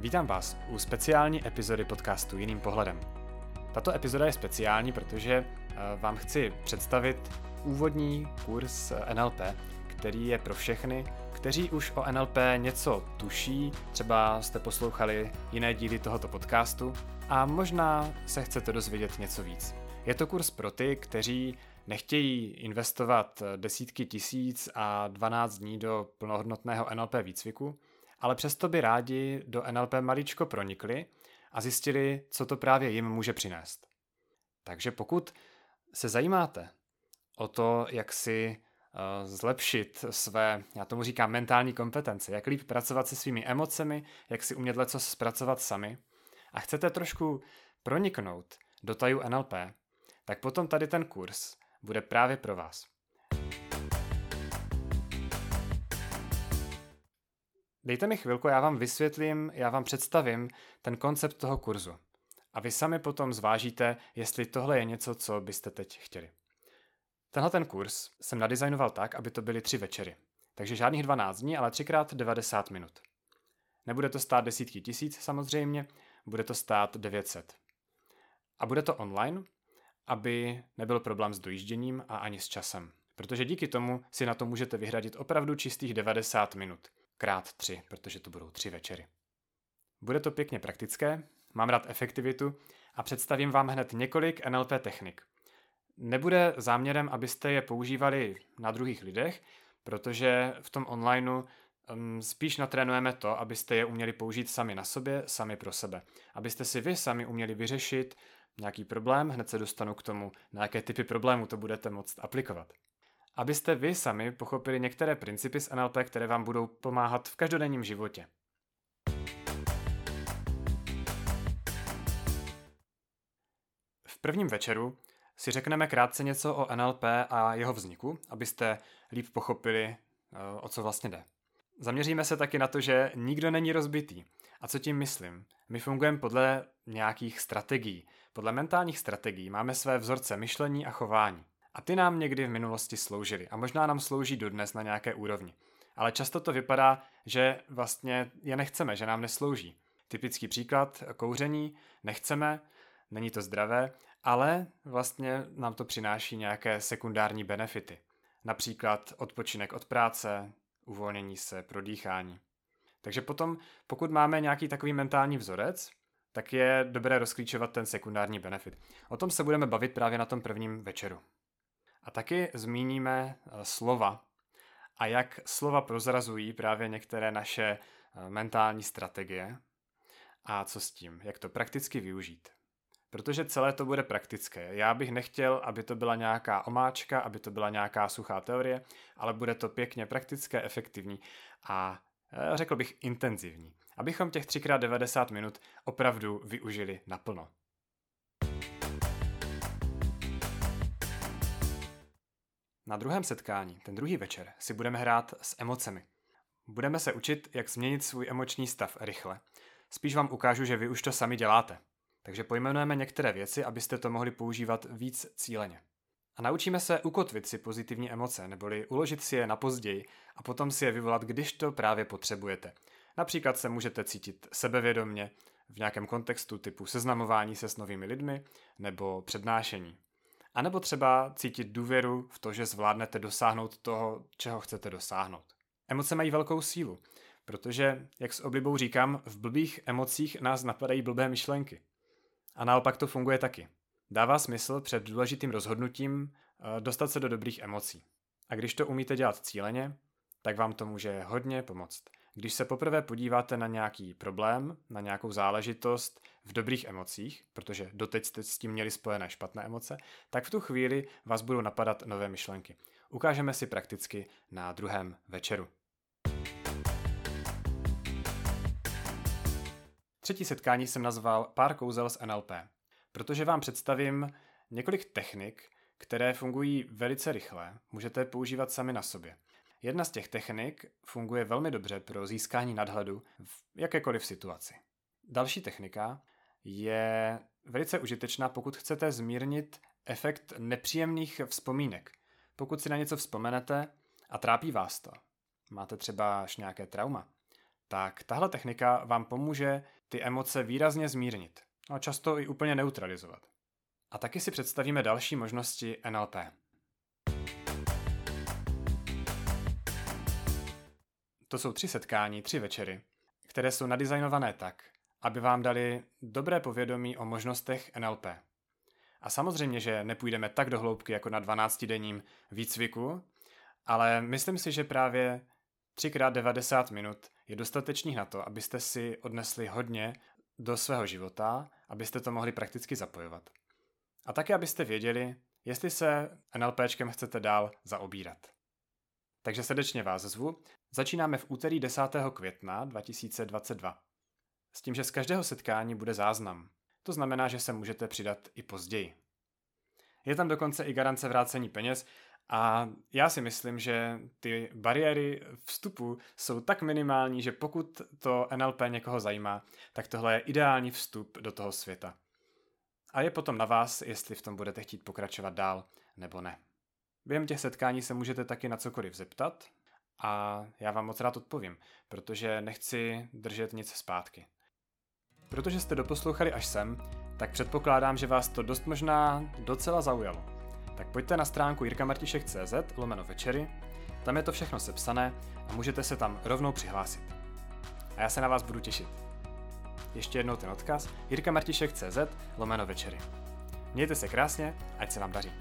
Vítám vás u speciální epizody podcastu Jiným pohledem. Tato epizoda je speciální, protože eh, vám chci představit úvodní kurz NLP, který je pro všechny, kteří už o NLP něco tuší, třeba jste poslouchali jiné díly tohoto podcastu a možná se chcete dozvědět něco víc. Je to kurz pro ty, kteří nechtějí investovat desítky tisíc a 12 dní do plnohodnotného NLP výcviku, ale přesto by rádi do NLP maličko pronikli a zjistili, co to právě jim může přinést. Takže pokud se zajímáte o to, jak si uh, zlepšit své, já tomu říkám, mentální kompetence, jak líp pracovat se svými emocemi, jak si umět leco zpracovat sami a chcete trošku proniknout do taju NLP, tak potom tady ten kurz bude právě pro vás. Dejte mi chvilku, já vám vysvětlím, já vám představím ten koncept toho kurzu. A vy sami potom zvážíte, jestli tohle je něco, co byste teď chtěli. Tenhle ten kurz jsem nadizajnoval tak, aby to byly tři večery. Takže žádných 12 dní, ale třikrát 90 minut. Nebude to stát desítky tisíc samozřejmě, bude to stát 900. A bude to online, aby nebyl problém s dojížděním a ani s časem. Protože díky tomu si na to můžete vyhradit opravdu čistých 90 minut krát tři, protože to budou tři večery. Bude to pěkně praktické, mám rád efektivitu a představím vám hned několik NLP technik. Nebude záměrem, abyste je používali na druhých lidech, protože v tom onlineu um, spíš natrénujeme to, abyste je uměli použít sami na sobě, sami pro sebe. Abyste si vy sami uměli vyřešit nějaký problém, hned se dostanu k tomu, na jaké typy problémů to budete moct aplikovat abyste vy sami pochopili některé principy z NLP, které vám budou pomáhat v každodenním životě. V prvním večeru si řekneme krátce něco o NLP a jeho vzniku, abyste líp pochopili, eh, o co vlastně jde. Zaměříme se taky na to, že nikdo není rozbitý. A co tím myslím? My fungujeme podle nějakých strategií. Podle mentálních strategií máme své vzorce myšlení a chování. A ty nám někdy v minulosti sloužily a možná nám slouží dodnes na nějaké úrovni. Ale často to vypadá, že vlastně je nechceme, že nám neslouží. Typický příklad, kouření, nechceme, není to zdravé, ale vlastně nám to přináší nějaké sekundární benefity. Například odpočinek od práce, uvolnění se, prodýchání. Takže potom, pokud máme nějaký takový mentální vzorec, tak je dobré rozklíčovat ten sekundární benefit. O tom se budeme bavit právě na tom prvním večeru. A taky zmíníme eh, slova a jak slova prozrazují právě některé naše eh, mentální strategie a co s tím, jak to prakticky využít. Protože celé to bude praktické. Já bych nechtěl, aby to byla nějaká omáčka, aby to byla nějaká suchá teorie, ale bude to pěkně praktické, efektivní a eh, řekl bych intenzivní. Abychom těch 3x90 minut opravdu využili naplno. Na druhém setkání, ten druhý večer, si budeme hrát s emocemi. Budeme se učit, jak změnit svůj emoční stav rychle. Spíš vám ukážu, že vy už to sami děláte. Takže pojmenujeme některé věci, abyste to mohli používat víc cíleně. A naučíme se ukotvit si pozitivní emoce, neboli uložit si je na později a potom si je vyvolat, když to právě potřebujete. Například se můžete cítit sebevědomně v nějakém kontextu typu seznamování se s novými lidmi nebo přednášení. A nebo třeba cítit důvěru v to, že zvládnete dosáhnout toho, čeho chcete dosáhnout. Emoce mají velkou sílu, protože, jak s oblibou říkám, v blbých emocích nás napadají blbé myšlenky. A naopak to funguje taky. Dává smysl před důležitým rozhodnutím eh, dostat se do dobrých emocí. A když to umíte dělat cíleně, tak vám to může hodně pomoct. Když se poprvé podíváte na nějaký problém, na nějakou záležitost v dobrých emocích, protože doteď jste s tím měli spojené špatné emoce, tak v tu chvíli vás budou napadat nové myšlenky. Ukážeme si prakticky na druhém večeru. Třetí setkání jsem nazval Pár kouzel z NLP, protože vám představím několik technik, které fungují velice rychle, můžete používat sami na sobě. Jedna z těch technik funguje velmi dobře pro získání nadhledu v jakékoliv situaci. Další technika je velice užitečná, pokud chcete zmírnit efekt nepříjemných vzpomínek. Pokud si na něco vzpomenete a trápí vás to, máte třeba až nějaké trauma, tak tahle technika vám pomůže ty emoce výrazně zmírnit a často i úplně neutralizovat. A taky si představíme další možnosti NLP. To jsou tři setkání, tři večery, které jsou nadizajnované tak, aby vám dali dobré povědomí o možnostech NLP. A samozřejmě, že nepůjdeme tak do hloubky jako na 12-denním výcviku, ale myslím si, že právě 3x90 minut je dostatečný na to, abyste si odnesli hodně do svého života, abyste to mohli prakticky zapojovat. A také, abyste věděli, jestli se NLPčkem chcete dál zaobírat. Takže srdečně vás zvu. Začínáme v úterý 10. května 2022. S tím, že z každého setkání bude záznam. To znamená, že se můžete přidat i později. Je tam dokonce i garance vrácení peněz a já si myslím, že ty bariéry vstupu jsou tak minimální, že pokud to NLP někoho zajímá, tak tohle je ideální vstup do toho světa. A je potom na vás, jestli v tom budete chtít pokračovat dál nebo ne. Během těch setkání se můžete taky na cokoliv zeptat a já vám moc rád odpovím, protože nechci držet nic zpátky. Protože jste doposlouchali až sem, tak předpokládám, že vás to dost možná docela zaujalo. Tak pojďte na stránku jirkamartišek.cz lomeno večery, tam je to všechno sepsané a můžete se tam rovnou přihlásit. A já se na vás budu těšit. Ještě jednou ten odkaz jirkamartišek.cz lomeno večery. Mějte se krásně, ať se vám daří.